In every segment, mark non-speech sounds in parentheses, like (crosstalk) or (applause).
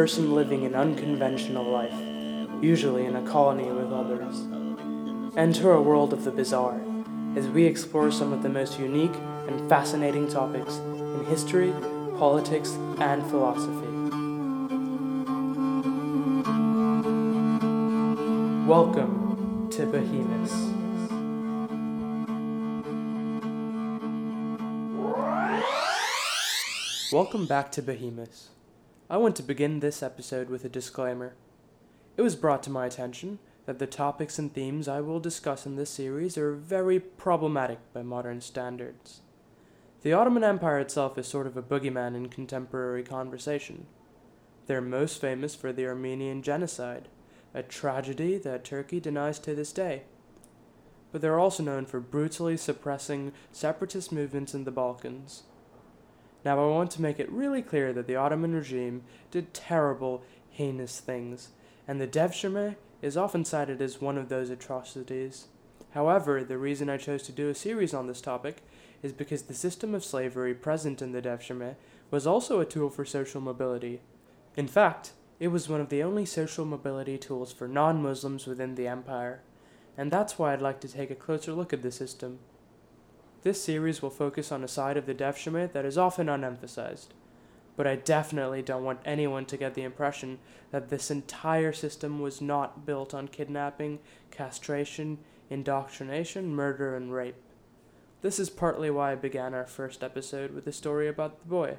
person living an unconventional life, usually in a colony with others. Enter a world of the bizarre as we explore some of the most unique and fascinating topics in history, politics, and philosophy. Welcome to Behemoth. Welcome back to Behemoth. I want to begin this episode with a disclaimer. It was brought to my attention that the topics and themes I will discuss in this series are very problematic by modern standards. The Ottoman Empire itself is sort of a boogeyman in contemporary conversation. They're most famous for the Armenian genocide, a tragedy that Turkey denies to this day. But they're also known for brutally suppressing separatist movements in the Balkans now, I want to make it really clear that the Ottoman regime did terrible, heinous things, and the Devshirme is often cited as one of those atrocities. However, the reason I chose to do a series on this topic is because the system of slavery present in the Devshirme was also a tool for social mobility. In fact, it was one of the only social mobility tools for non Muslims within the empire, and that's why I'd like to take a closer look at the system. This series will focus on a side of the Devshirme that is often unemphasized, but I definitely don't want anyone to get the impression that this entire system was not built on kidnapping, castration, indoctrination, murder, and rape. This is partly why I began our first episode with a story about the boy.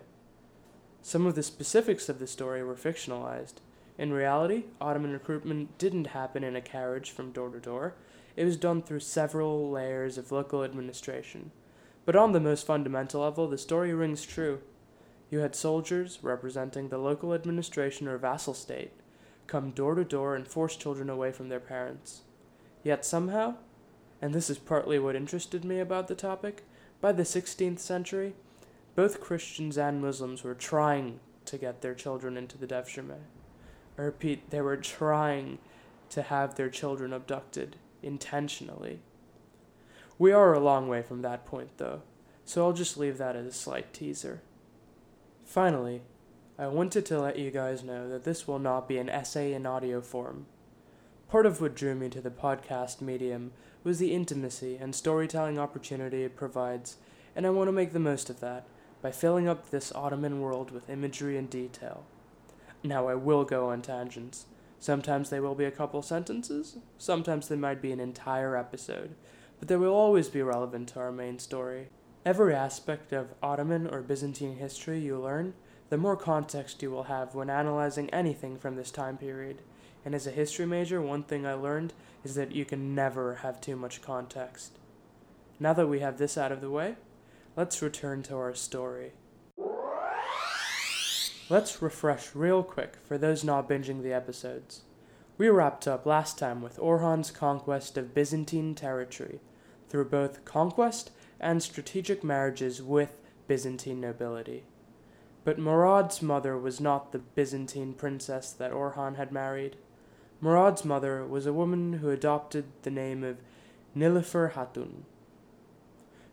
Some of the specifics of the story were fictionalized. In reality, Ottoman recruitment didn't happen in a carriage from door to door, it was done through several layers of local administration. But on the most fundamental level, the story rings true. You had soldiers, representing the local administration or vassal state, come door to door and force children away from their parents. Yet somehow, and this is partly what interested me about the topic, by the 16th century, both Christians and Muslims were trying to get their children into the Devshirme. I repeat, they were trying to have their children abducted intentionally. We are a long way from that point, though, so I'll just leave that as a slight teaser. Finally, I wanted to let you guys know that this will not be an essay in audio form. Part of what drew me to the podcast medium was the intimacy and storytelling opportunity it provides, and I want to make the most of that by filling up this Ottoman world with imagery and detail. Now, I will go on tangents, Sometimes they will be a couple sentences, sometimes they might be an entire episode, but they will always be relevant to our main story. Every aspect of Ottoman or Byzantine history you learn, the more context you will have when analyzing anything from this time period. And as a history major, one thing I learned is that you can never have too much context. Now that we have this out of the way, let's return to our story. Let's refresh real quick for those not binging the episodes. We wrapped up last time with Orhan's conquest of Byzantine territory through both conquest and strategic marriages with Byzantine nobility. But Murad's mother was not the Byzantine princess that Orhan had married. Murad's mother was a woman who adopted the name of Nilüfer Hatun.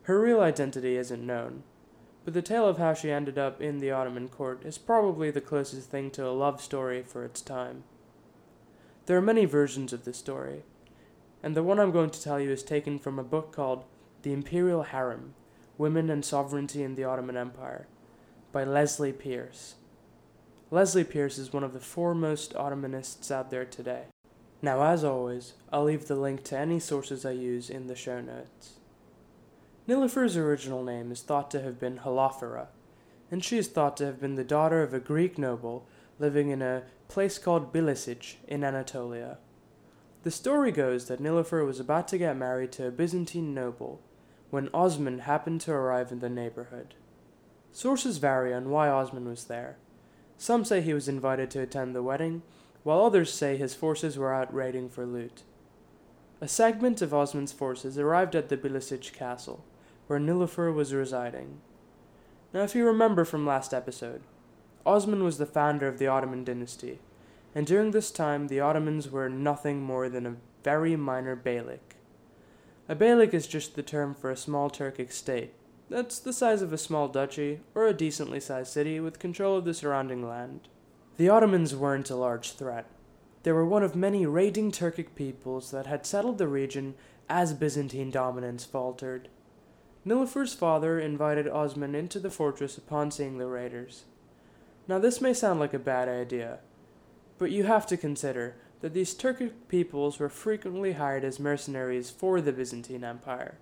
Her real identity isn't known, but the tale of how she ended up in the Ottoman court is probably the closest thing to a love story for its time. There are many versions of this story, and the one I'm going to tell you is taken from a book called The Imperial Harem Women and Sovereignty in the Ottoman Empire by Leslie Peirce. Leslie Peirce is one of the foremost Ottomanists out there today. Now, as always, I'll leave the link to any sources I use in the show notes. Nilüfer's original name is thought to have been Halaphera, and she is thought to have been the daughter of a Greek noble living in a place called Bilecik in Anatolia. The story goes that Nilüfer was about to get married to a Byzantine noble when Osman happened to arrive in the neighborhood. Sources vary on why Osman was there. Some say he was invited to attend the wedding, while others say his forces were out raiding for loot. A segment of Osman's forces arrived at the Bilecik castle where Nilüfer was residing. Now, if you remember from last episode, Osman was the founder of the Ottoman dynasty, and during this time the Ottomans were nothing more than a very minor beylik. A beylik is just the term for a small Turkic state. That's the size of a small duchy or a decently sized city with control of the surrounding land. The Ottomans weren't a large threat. They were one of many raiding Turkic peoples that had settled the region as Byzantine dominance faltered. Nilüfer's father invited Osman into the fortress upon seeing the raiders. Now, this may sound like a bad idea, but you have to consider that these Turkic peoples were frequently hired as mercenaries for the Byzantine Empire.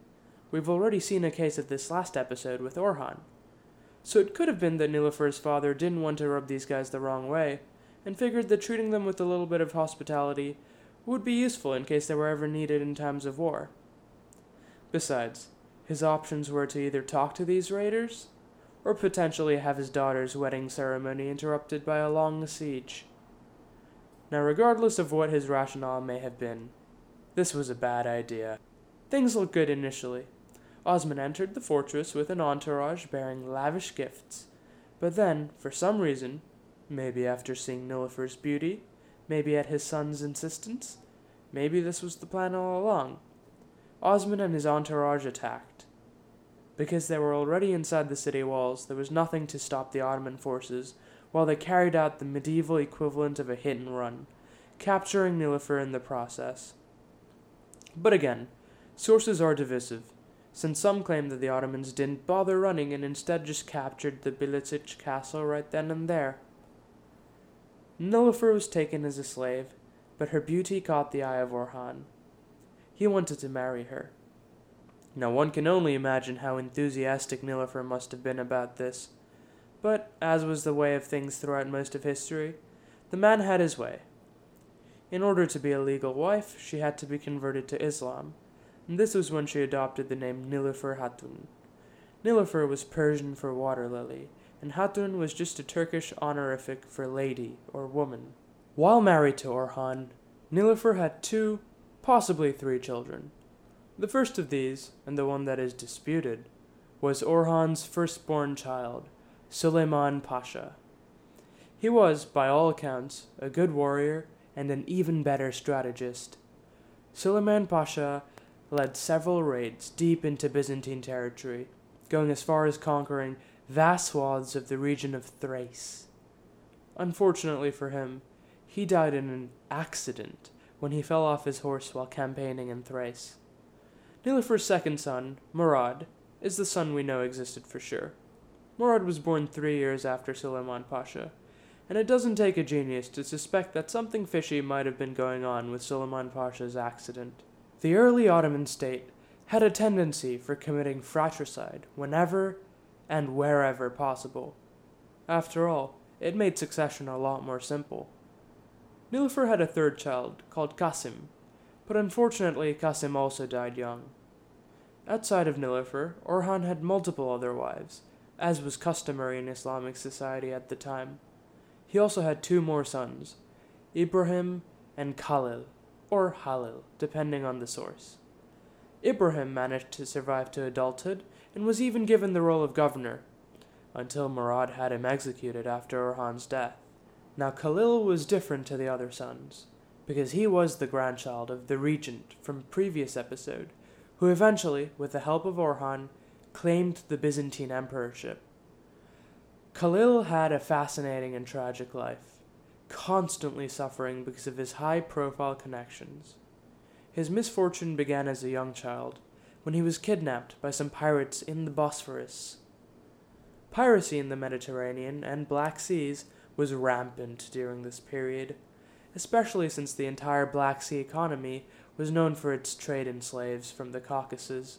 We've already seen a case of this last episode with Orhan. So it could have been that Nilüfer's father didn't want to rub these guys the wrong way, and figured that treating them with a little bit of hospitality would be useful in case they were ever needed in times of war. Besides, his options were to either talk to these raiders, or potentially have his daughter's wedding ceremony interrupted by a long siege. Now, regardless of what his rationale may have been, this was a bad idea. Things looked good initially. Osman entered the fortress with an entourage bearing lavish gifts, but then, for some reason, maybe after seeing Nilüfer's beauty, maybe at his son's insistence, maybe this was the plan all along, Osman and his entourage attacked. Because they were already inside the city walls, there was nothing to stop the Ottoman forces while they carried out the medieval equivalent of a hit and run, capturing Nilüfer in the process. But again, sources are divisive since some claim that the Ottomans didn't bother running and instead just captured the Bilecik castle right then and there. Nilüfer was taken as a slave, but her beauty caught the eye of Orhan. He wanted to marry her. Now one can only imagine how enthusiastic Nilüfer must have been about this, but as was the way of things throughout most of history, the man had his way. In order to be a legal wife, she had to be converted to Islam and this was when she adopted the name Nilüfer Hatun. Nilüfer was Persian for water lily, and Hatun was just a Turkish honorific for lady or woman. While married to Orhan, Nilüfer had two, possibly three children. The first of these, and the one that is disputed, was Orhan's firstborn child, Suleiman Pasha. He was, by all accounts, a good warrior and an even better strategist. Suleiman Pasha led several raids deep into Byzantine territory, going as far as conquering vast swaths of the region of Thrace. Unfortunately for him, he died in an accident when he fell off his horse while campaigning in Thrace. Nilüfer's second son, Murad, is the son we know existed for sure. Murad was born three years after Suleiman Pasha, and it doesn't take a genius to suspect that something fishy might have been going on with Suleiman Pasha's accident. The early Ottoman state had a tendency for committing fratricide whenever and wherever possible. After all, it made succession a lot more simple. Nilüfer had a third child, called Qasim, but unfortunately Qasim also died young. Outside of Nilüfer, Orhan had multiple other wives, as was customary in Islamic society at the time. He also had two more sons, Ibrahim and Khalil or Halil, depending on the source. Ibrahim managed to survive to adulthood and was even given the role of governor, until Murad had him executed after Orhan's death. Now Khalil was different to the other sons, because he was the grandchild of the regent from previous episode, who eventually, with the help of Orhan, claimed the Byzantine emperorship. Khalil had a fascinating and tragic life constantly suffering because of his high profile connections. His misfortune began as a young child, when he was kidnapped by some pirates in the Bosphorus. Piracy in the Mediterranean and Black Seas was rampant during this period, especially since the entire Black Sea economy was known for its trade in slaves from the Caucasus.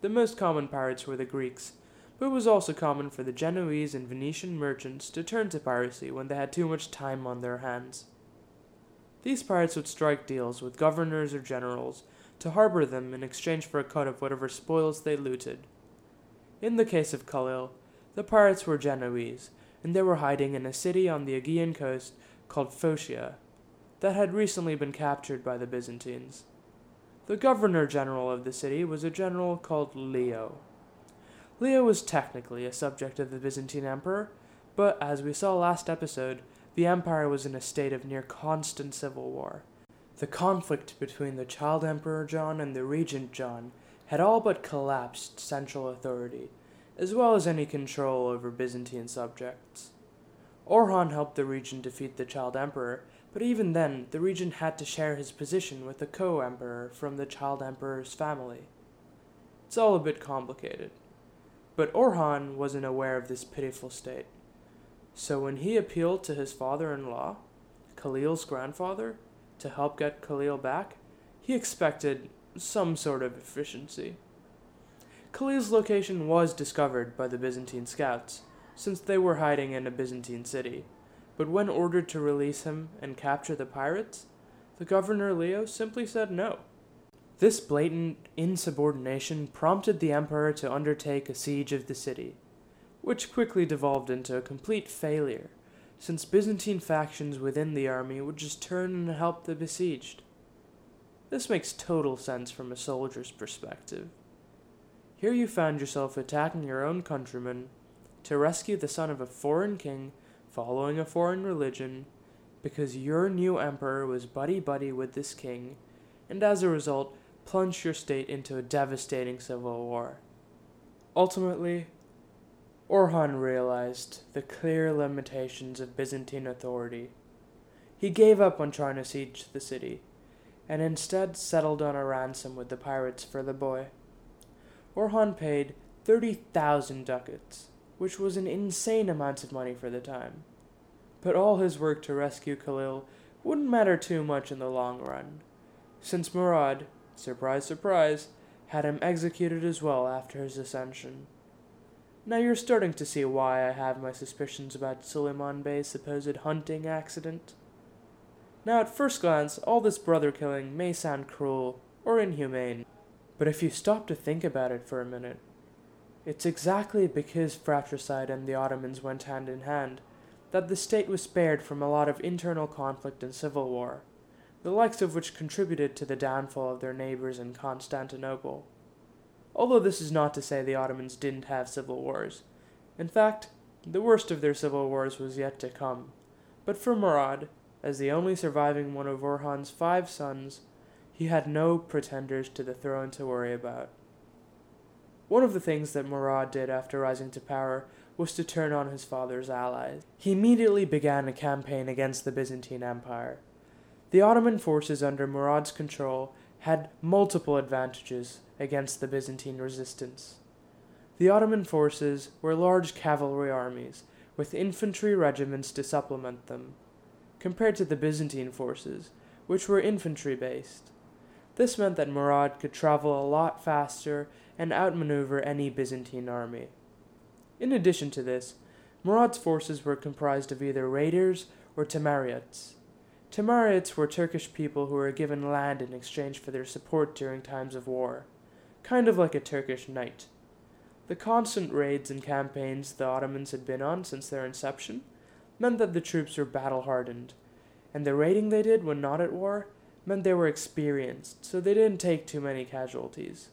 The most common pirates were the Greeks, but it was also common for the Genoese and Venetian merchants to turn to piracy when they had too much time on their hands. These pirates would strike deals with governors or generals to harbor them in exchange for a cut of whatever spoils they looted. In the case of Khalil, the pirates were Genoese, and they were hiding in a city on the Aegean coast called Phocaea that had recently been captured by the Byzantines. The governor general of the city was a general called Leo. Leo was technically a subject of the Byzantine Emperor, but as we saw last episode, the empire was in a state of near constant civil war. The conflict between the child Emperor John and the regent John had all but collapsed central authority, as well as any control over Byzantine subjects. Orhan helped the regent defeat the child emperor, but even then, the regent had to share his position with a co emperor from the child emperor's family. It's all a bit complicated. But Orhan wasn't aware of this pitiful state. So when he appealed to his father in law, Khalil's grandfather, to help get Khalil back, he expected some sort of efficiency. Khalil's location was discovered by the Byzantine scouts, since they were hiding in a Byzantine city. But when ordered to release him and capture the pirates, the governor Leo simply said no. This blatant insubordination prompted the emperor to undertake a siege of the city, which quickly devolved into a complete failure, since Byzantine factions within the army would just turn and help the besieged. This makes total sense from a soldier's perspective. Here you found yourself attacking your own countrymen to rescue the son of a foreign king following a foreign religion because your new emperor was buddy buddy with this king, and as a result, plunged your state into a devastating civil war. Ultimately, Orhan realized the clear limitations of Byzantine authority. He gave up on trying to siege the city, and instead settled on a ransom with the pirates for the boy. Orhan paid 30,000 ducats, which was an insane amount of money for the time. But all his work to rescue Khalil wouldn't matter too much in the long run, since Murad, surprise, surprise, had him executed as well after his ascension. Now you're starting to see why I have my suspicions about Suleiman Bey's supposed hunting accident. Now, at first glance, all this brother killing may sound cruel or inhumane, but if you stop to think about it for a minute, it's exactly because fratricide and the Ottomans went hand in hand that the state was spared from a lot of internal conflict and civil war the likes of which contributed to the downfall of their neighbors in Constantinople. Although this is not to say the Ottomans didn't have civil wars. In fact, the worst of their civil wars was yet to come. But for Murad, as the only surviving one of Orhan's five sons, he had no pretenders to the throne to worry about. One of the things that Murad did after rising to power was to turn on his father's allies. He immediately began a campaign against the Byzantine Empire. The Ottoman forces under Murad's control had multiple advantages against the Byzantine resistance. The Ottoman forces were large cavalry armies, with infantry regiments to supplement them, compared to the Byzantine forces, which were infantry based. This meant that Murad could travel a lot faster and outmaneuver any Byzantine army. In addition to this, Murad's forces were comprised of either raiders or Timariots. Timarids were Turkish people who were given land in exchange for their support during times of war, kind of like a Turkish knight. The constant raids and campaigns the Ottomans had been on since their inception meant that the troops were battle hardened, and the raiding they did when not at war meant they were experienced, so they didn't take too many casualties.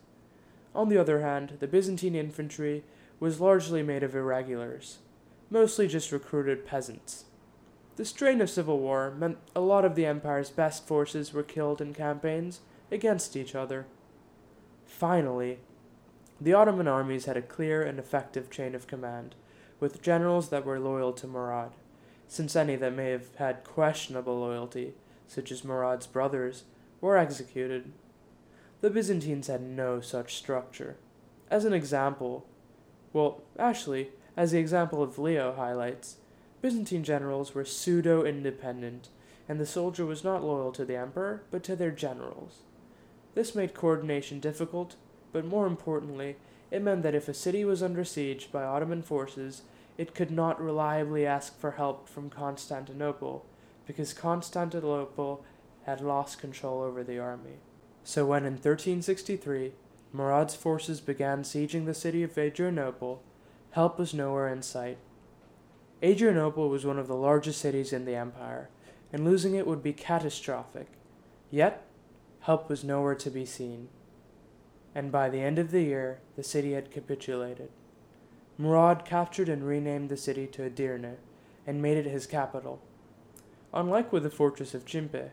On the other hand, the Byzantine infantry was largely made of irregulars, mostly just recruited peasants. The strain of civil war meant a lot of the empire's best forces were killed in campaigns against each other. Finally, the Ottoman armies had a clear and effective chain of command, with generals that were loyal to Murad, since any that may have had questionable loyalty, such as Murad's brothers, were executed. The Byzantines had no such structure. As an example, well, actually, as the example of Leo highlights, Byzantine generals were pseudo independent, and the soldier was not loyal to the emperor, but to their generals. This made coordination difficult, but more importantly, it meant that if a city was under siege by Ottoman forces, it could not reliably ask for help from Constantinople, because Constantinople had lost control over the army. So when in 1363 Murad's forces began sieging the city of Adrianople, help was nowhere in sight. Adrianople was one of the largest cities in the empire, and losing it would be catastrophic. Yet, help was nowhere to be seen. And by the end of the year, the city had capitulated. Murad captured and renamed the city to Edirne and made it his capital. Unlike with the fortress of Chimpe,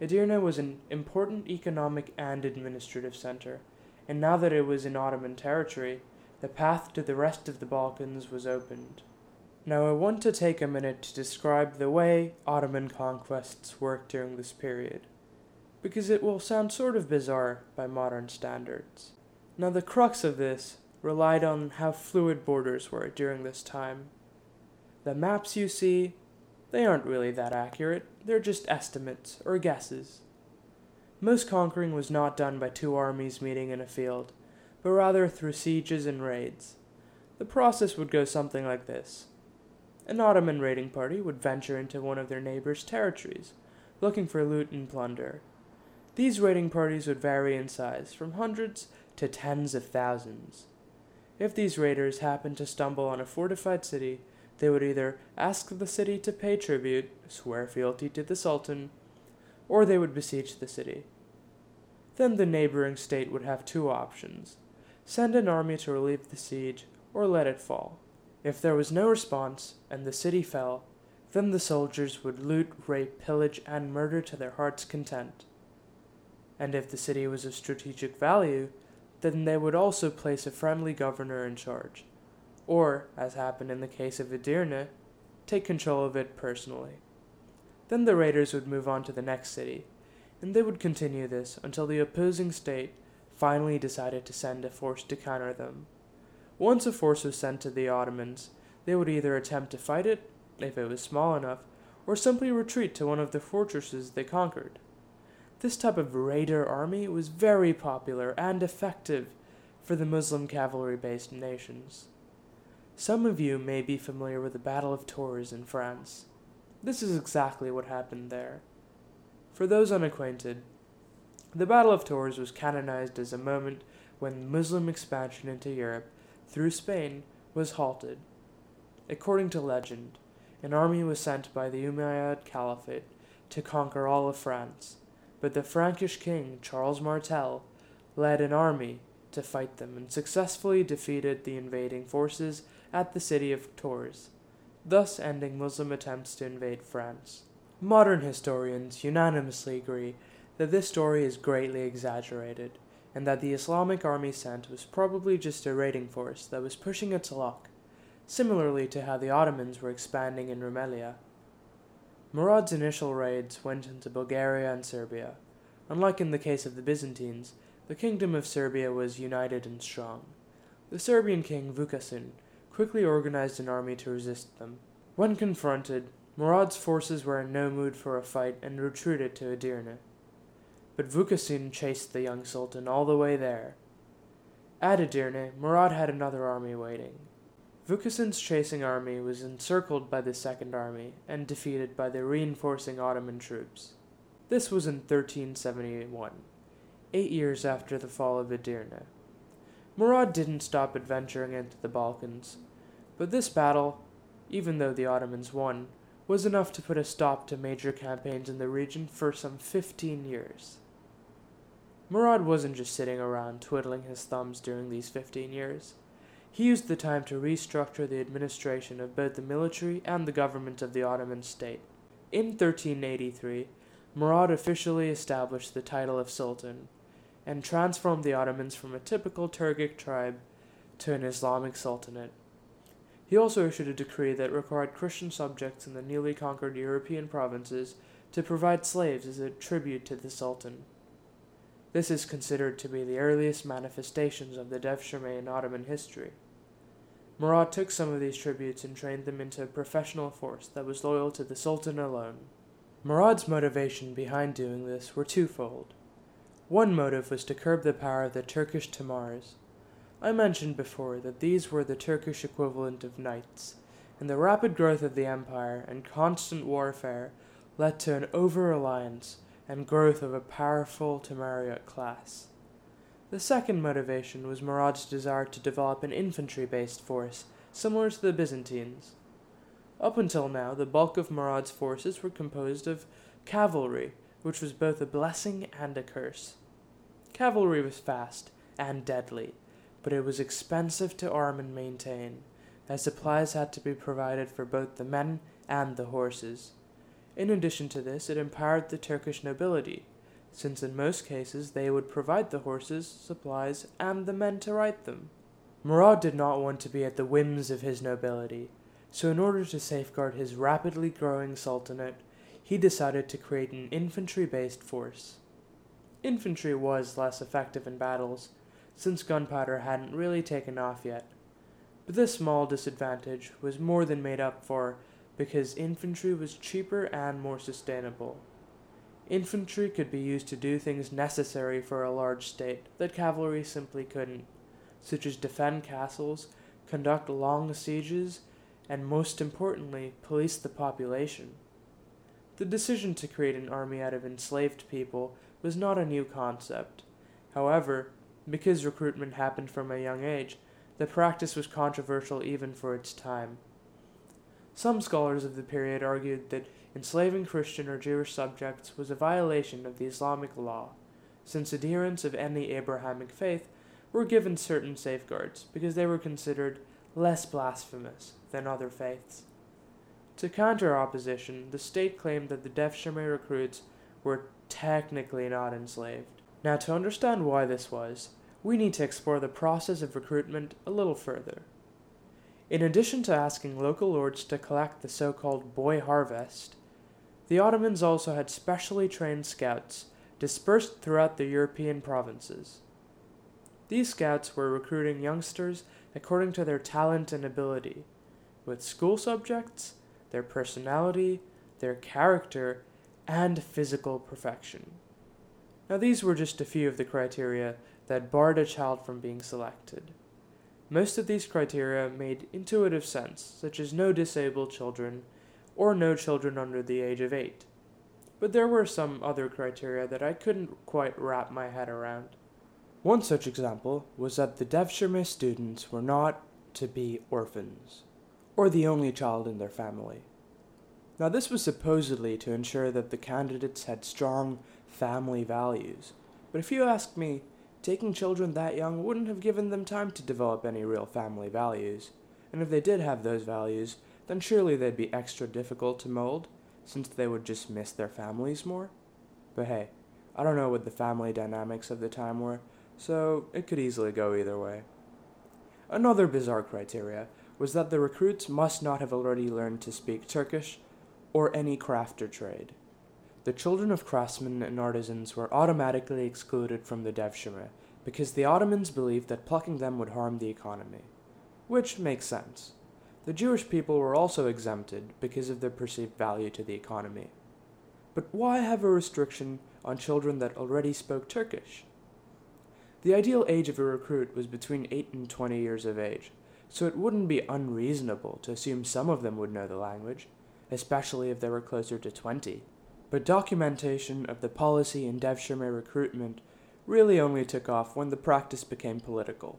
Edirne was an important economic and administrative center, and now that it was in Ottoman territory, the path to the rest of the Balkans was opened. Now, I want to take a minute to describe the way Ottoman conquests worked during this period, because it will sound sort of bizarre by modern standards. Now, the crux of this relied on how fluid borders were during this time. The maps you see, they aren't really that accurate, they're just estimates or guesses. Most conquering was not done by two armies meeting in a field, but rather through sieges and raids. The process would go something like this an Ottoman raiding party would venture into one of their neighbors' territories, looking for loot and plunder. These raiding parties would vary in size, from hundreds to tens of thousands. If these raiders happened to stumble on a fortified city, they would either ask the city to pay tribute, swear fealty to the Sultan, or they would besiege the city. Then the neighboring state would have two options send an army to relieve the siege, or let it fall. If there was no response, and the city fell, then the soldiers would loot, rape, pillage, and murder to their heart's content. And if the city was of strategic value, then they would also place a friendly governor in charge, or, as happened in the case of Edirne, take control of it personally. Then the raiders would move on to the next city, and they would continue this until the opposing state finally decided to send a force to counter them. Once a force was sent to the Ottomans, they would either attempt to fight it, if it was small enough, or simply retreat to one of the fortresses they conquered. This type of raider army was very popular and effective for the Muslim cavalry based nations. Some of you may be familiar with the Battle of Tours in France. This is exactly what happened there. For those unacquainted, the Battle of Tours was canonized as a moment when Muslim expansion into Europe through Spain was halted. According to legend, an army was sent by the Umayyad Caliphate to conquer all of France, but the Frankish king Charles Martel led an army to fight them and successfully defeated the invading forces at the city of Tours, thus ending Muslim attempts to invade France. Modern historians unanimously agree that this story is greatly exaggerated and that the Islamic army sent was probably just a raiding force that was pushing its luck, similarly to how the Ottomans were expanding in Rumelia. Murad's initial raids went into Bulgaria and Serbia. Unlike in the case of the Byzantines, the kingdom of Serbia was united and strong. The Serbian king Vukasin quickly organized an army to resist them. When confronted, Murad's forces were in no mood for a fight and retreated to Edirne but Vukasin chased the young sultan all the way there. At Edirne, Murad had another army waiting. Vukasin's chasing army was encircled by the Second Army and defeated by the reinforcing Ottoman troops. This was in 1371, eight years after the fall of Edirne. Murad didn't stop adventuring into the Balkans, but this battle, even though the Ottomans won, was enough to put a stop to major campaigns in the region for some 15 years. Murad wasn't just sitting around twiddling his thumbs during these 15 years. He used the time to restructure the administration of both the military and the government of the Ottoman state. In 1383, Murad officially established the title of Sultan and transformed the Ottomans from a typical Turkic tribe to an Islamic sultanate. He also issued a decree that required Christian subjects in the newly conquered European provinces to provide slaves as a tribute to the Sultan. This is considered to be the earliest manifestations of the Devshirme in Ottoman history. Murad took some of these tributes and trained them into a professional force that was loyal to the Sultan alone. Murad's motivation behind doing this were twofold. One motive was to curb the power of the Turkish Timars. I mentioned before that these were the Turkish equivalent of knights, and the rapid growth of the empire and constant warfare led to an over reliance and growth of a powerful Timurid class. The second motivation was Murad's desire to develop an infantry based force, similar to the Byzantines. Up until now, the bulk of Murad's forces were composed of cavalry, which was both a blessing and a curse. Cavalry was fast and deadly, but it was expensive to arm and maintain, as supplies had to be provided for both the men and the horses. In addition to this, it empowered the Turkish nobility, since in most cases they would provide the horses, supplies, and the men to ride them. Murad did not want to be at the whims of his nobility, So, in order to safeguard his rapidly growing sultanate, he decided to create an infantry based force. Infantry was less effective in battles, since gunpowder hadn't really taken off yet. But this small disadvantage was more than made up for because infantry was cheaper and more sustainable. Infantry could be used to do things necessary for a large state that cavalry simply couldn't, such as defend castles, conduct long sieges, and most importantly, police the population. The decision to create an army out of enslaved people was not a new concept. However, because recruitment happened from a young age, the practice was controversial even for its time. Some scholars of the period argued that enslaving Christian or Jewish subjects was a violation of the Islamic law, since adherents of any Abrahamic faith were given certain safeguards because they were considered less blasphemous than other faiths. To counter opposition, the state claimed that the Devshirme recruits were technically not enslaved. Now, to understand why this was, we need to explore the process of recruitment a little further. In addition to asking local lords to collect the so called boy harvest, the Ottomans also had specially trained scouts dispersed throughout the European provinces. These scouts were recruiting youngsters according to their talent and ability, with school subjects, their personality, their character, and physical perfection. Now, these were just a few of the criteria that barred a child from being selected. Most of these criteria made intuitive sense, such as no disabled children or no children under the age of 8. But there were some other criteria that I couldn't quite wrap my head around. One such example was that the Devshirme students were not to be orphans, or the only child in their family. Now, this was supposedly to ensure that the candidates had strong family values, but if you ask me, Taking children that young wouldn't have given them time to develop any real family values, and if they did have those values, then surely they'd be extra difficult to mold, since they would just miss their families more. But hey, I don't know what the family dynamics of the time were, so it could easily go either way. Another bizarre criteria was that the recruits must not have already learned to speak Turkish or any craft or trade. The children of craftsmen and artisans were automatically excluded from the Devshirme because the Ottomans believed that plucking them would harm the economy. Which makes sense. The Jewish people were also exempted because of their perceived value to the economy. But why have a restriction on children that already spoke Turkish? The ideal age of a recruit was between 8 and 20 years of age, so it wouldn't be unreasonable to assume some of them would know the language, especially if they were closer to 20 but documentation of the policy in Devshirme recruitment really only took off when the practice became political.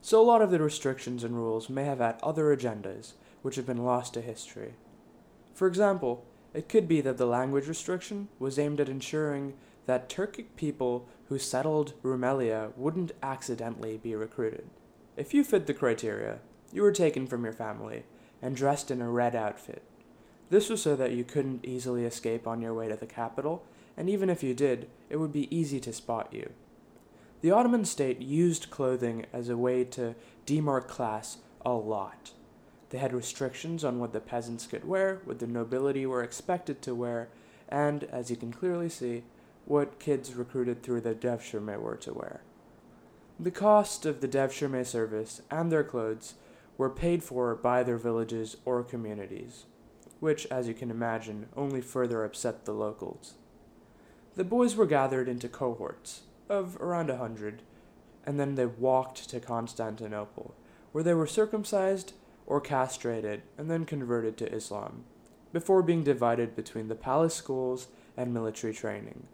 So a lot of the restrictions and rules may have had other agendas, which have been lost to history. For example, it could be that the language restriction was aimed at ensuring that Turkic people who settled Rumelia wouldn't accidentally be recruited. If you fit the criteria, you were taken from your family and dressed in a red outfit. This was so that you couldn't easily escape on your way to the capital, and even if you did, it would be easy to spot you. The Ottoman state used clothing as a way to demark class a lot. They had restrictions on what the peasants could wear, what the nobility were expected to wear, and, as you can clearly see, what kids recruited through the Devshirme were to wear. The cost of the Devshirme service and their clothes were paid for by their villages or communities which, as you can imagine, only further upset the locals. The boys were gathered into cohorts of around a hundred, and then they walked to Constantinople, where they were circumcised or castrated and then converted to Islam, before being divided between the palace schools and military training.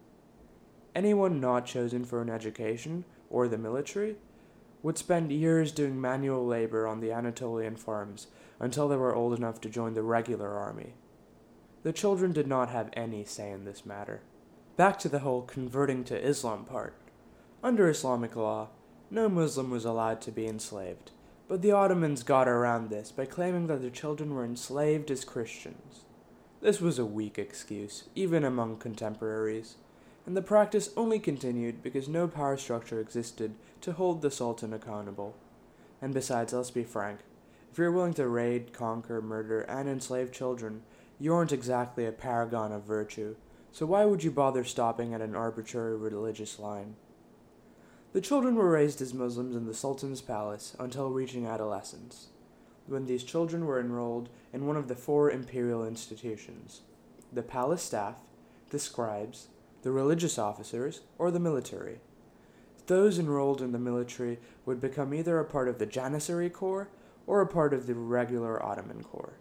Anyone not chosen for an education or the military would spend years doing manual labor on the Anatolian farms until they were old enough to join the regular army. The children did not have any say in this matter. Back to the whole converting to Islam part. Under Islamic law, no Muslim was allowed to be enslaved, but the Ottomans got around this by claiming that their children were enslaved as Christians. This was a weak excuse, even among contemporaries, and the practice only continued because no power structure existed to hold the Sultan accountable. And besides, let's be frank, If you're willing to raid, conquer, murder, and enslave children, you aren't exactly a paragon of virtue, so why would you bother stopping at an arbitrary religious line? The children were raised as Muslims in the Sultan's palace until reaching adolescence, when these children were enrolled in one of the four imperial institutions the palace staff, the scribes, the religious officers, or the military. Those enrolled in the military would become either a part of the Janissary Corps or a part of the regular Ottoman Corps.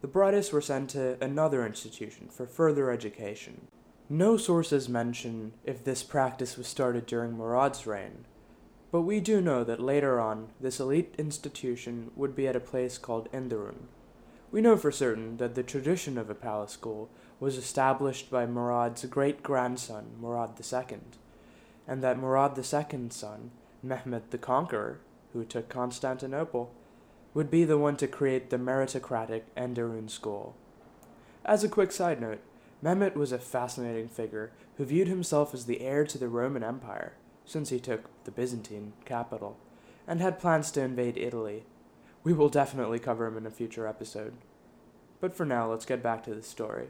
The brightest were sent to another institution for further education. No sources mention if this practice was started during Murad's reign, but we do know that later on this elite institution would be at a place called Enderun. We know for certain that the tradition of a palace school was established by Murad's great grandson, Murad II, and that Murad II's son, Mehmed the Conqueror, who took Constantinople, would be the one to create the meritocratic Enderun school. As a quick side note, Mehmet was a fascinating figure who viewed himself as the heir to the Roman Empire, since he took the Byzantine capital, and had plans to invade Italy. We will definitely cover him in a future episode. But for now, let's get back to the story.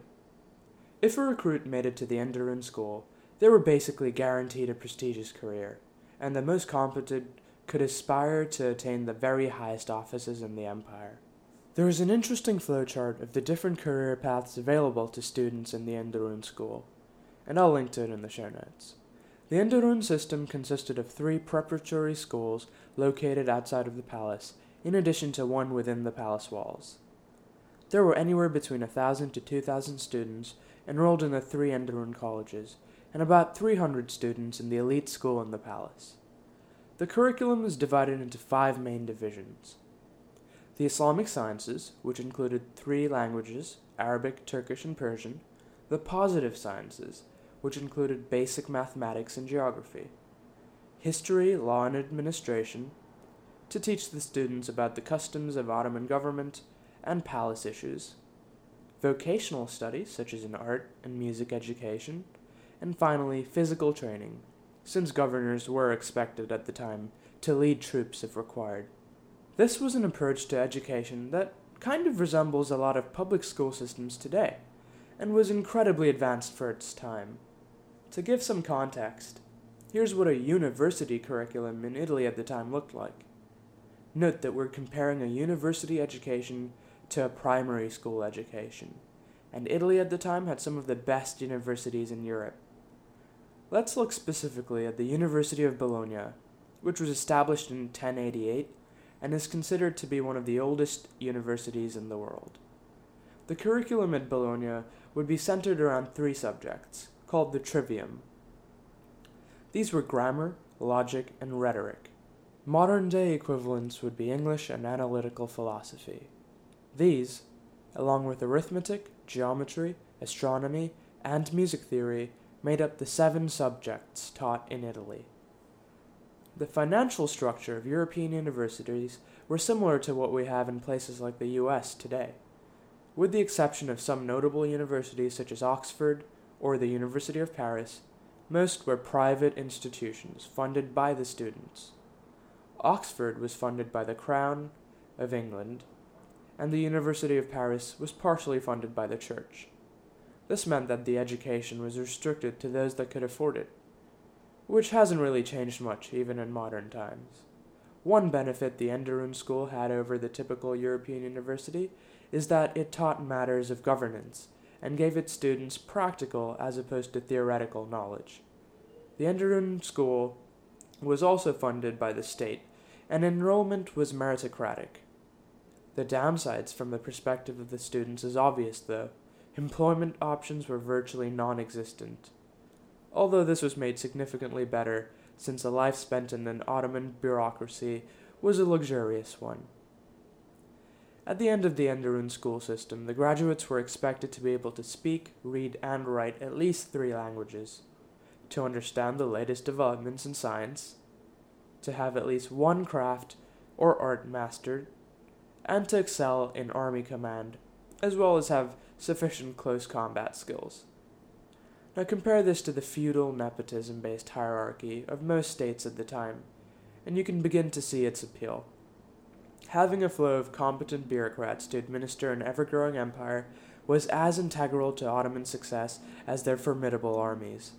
If a recruit made it to the Enderun school, they were basically guaranteed a prestigious career, and the most competent could aspire to attain the very highest offices in the empire. There is an interesting flowchart of the different career paths available to students in the Enderun school, and I'll link to it in the show notes. The Enderun system consisted of three preparatory schools located outside of the palace, in addition to one within the palace walls. There were anywhere between a thousand to two thousand students enrolled in the three Enderun colleges, and about 300 students in the elite school in the palace. The curriculum was divided into five main divisions. The Islamic sciences, which included three languages Arabic, Turkish, and Persian. The positive sciences, which included basic mathematics and geography. History, law, and administration, to teach the students about the customs of Ottoman government and palace issues. Vocational studies, such as in art and music education. And finally, physical training, since governors were expected at the time to lead troops if required. This was an approach to education that kind of resembles a lot of public school systems today, and was incredibly advanced for its time. To give some context, here's what a university curriculum in Italy at the time looked like. Note that we're comparing a university education to a primary school education, and Italy at the time had some of the best universities in Europe. Let's look specifically at the University of Bologna, which was established in 1088 and is considered to be one of the oldest universities in the world. The curriculum at Bologna would be centered around three subjects, called the Trivium. These were grammar, logic, and rhetoric. Modern day equivalents would be English and analytical philosophy. These, along with arithmetic, geometry, astronomy, and music theory, made up the seven subjects taught in Italy. The financial structure of European universities were similar to what we have in places like the US today, with the exception of some notable universities such as Oxford or the University of Paris. Most were private institutions funded by the students. Oxford was funded by the Crown of England, and the University of Paris was partially funded by the Church. This meant that the education was restricted to those that could afford it, which hasn't really changed much even in modern times. One benefit the Enderun school had over the typical European university is that it taught matters of governance and gave its students practical as opposed to theoretical knowledge. The Enderun school was also funded by the state, and enrollment was meritocratic. The downsides from the perspective of the students is obvious, though employment options were virtually non existent. Although this was made significantly better since a life spent in an Ottoman bureaucracy was a luxurious one. At the end of the Enderun school system, the graduates were expected to be able to speak, read, and write at least three languages, to understand the latest developments in science, to have at least one craft or art mastered, and to excel in army command, as well as have sufficient close combat skills. Now compare this to the feudal nepotism based hierarchy of most states at the time, and you can begin to see its appeal. having a flow of competent bureaucrats to administer an ever growing empire was as integral to Ottoman success as their formidable armies.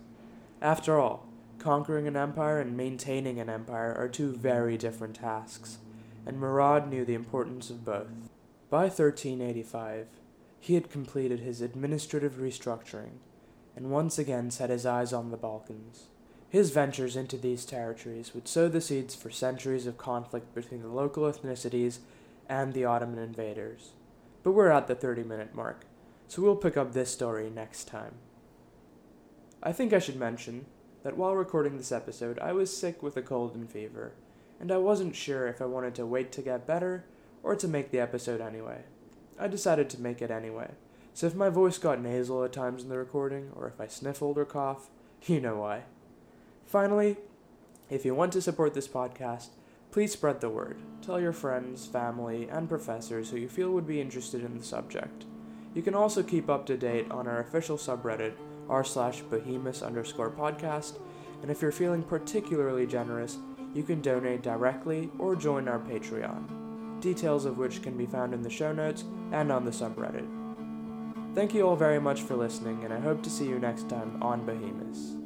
After all, conquering an empire and maintaining an empire are two very different tasks, and Murad knew the importance of both. By 1385, he had completed his administrative restructuring and once again set his eyes on the Balkans. His ventures into these territories would sow the seeds for centuries of conflict between the local ethnicities and the Ottoman invaders. But we're at the 30 minute mark, so we'll pick up this story next time. I think I should mention that while recording this episode, I was sick with a cold and fever, and I wasn't sure if I wanted to wait to get better or to make the episode anyway. I decided to make it anyway, so if my voice got nasal at times in the recording, or if I sniffled or cough, (laughs) you know why. Finally, if you want to support this podcast, please spread the word. Tell your friends, family, and professors who you feel would be interested in the subject. You can also keep up to date on our official subreddit, r slash behemoth underscore podcast, and if you're feeling particularly generous, you can donate directly or join our Patreon, details of which can be found in the show notes and on the subreddit. Thank you all very much for listening, and I hope to see you next time on Behemoth.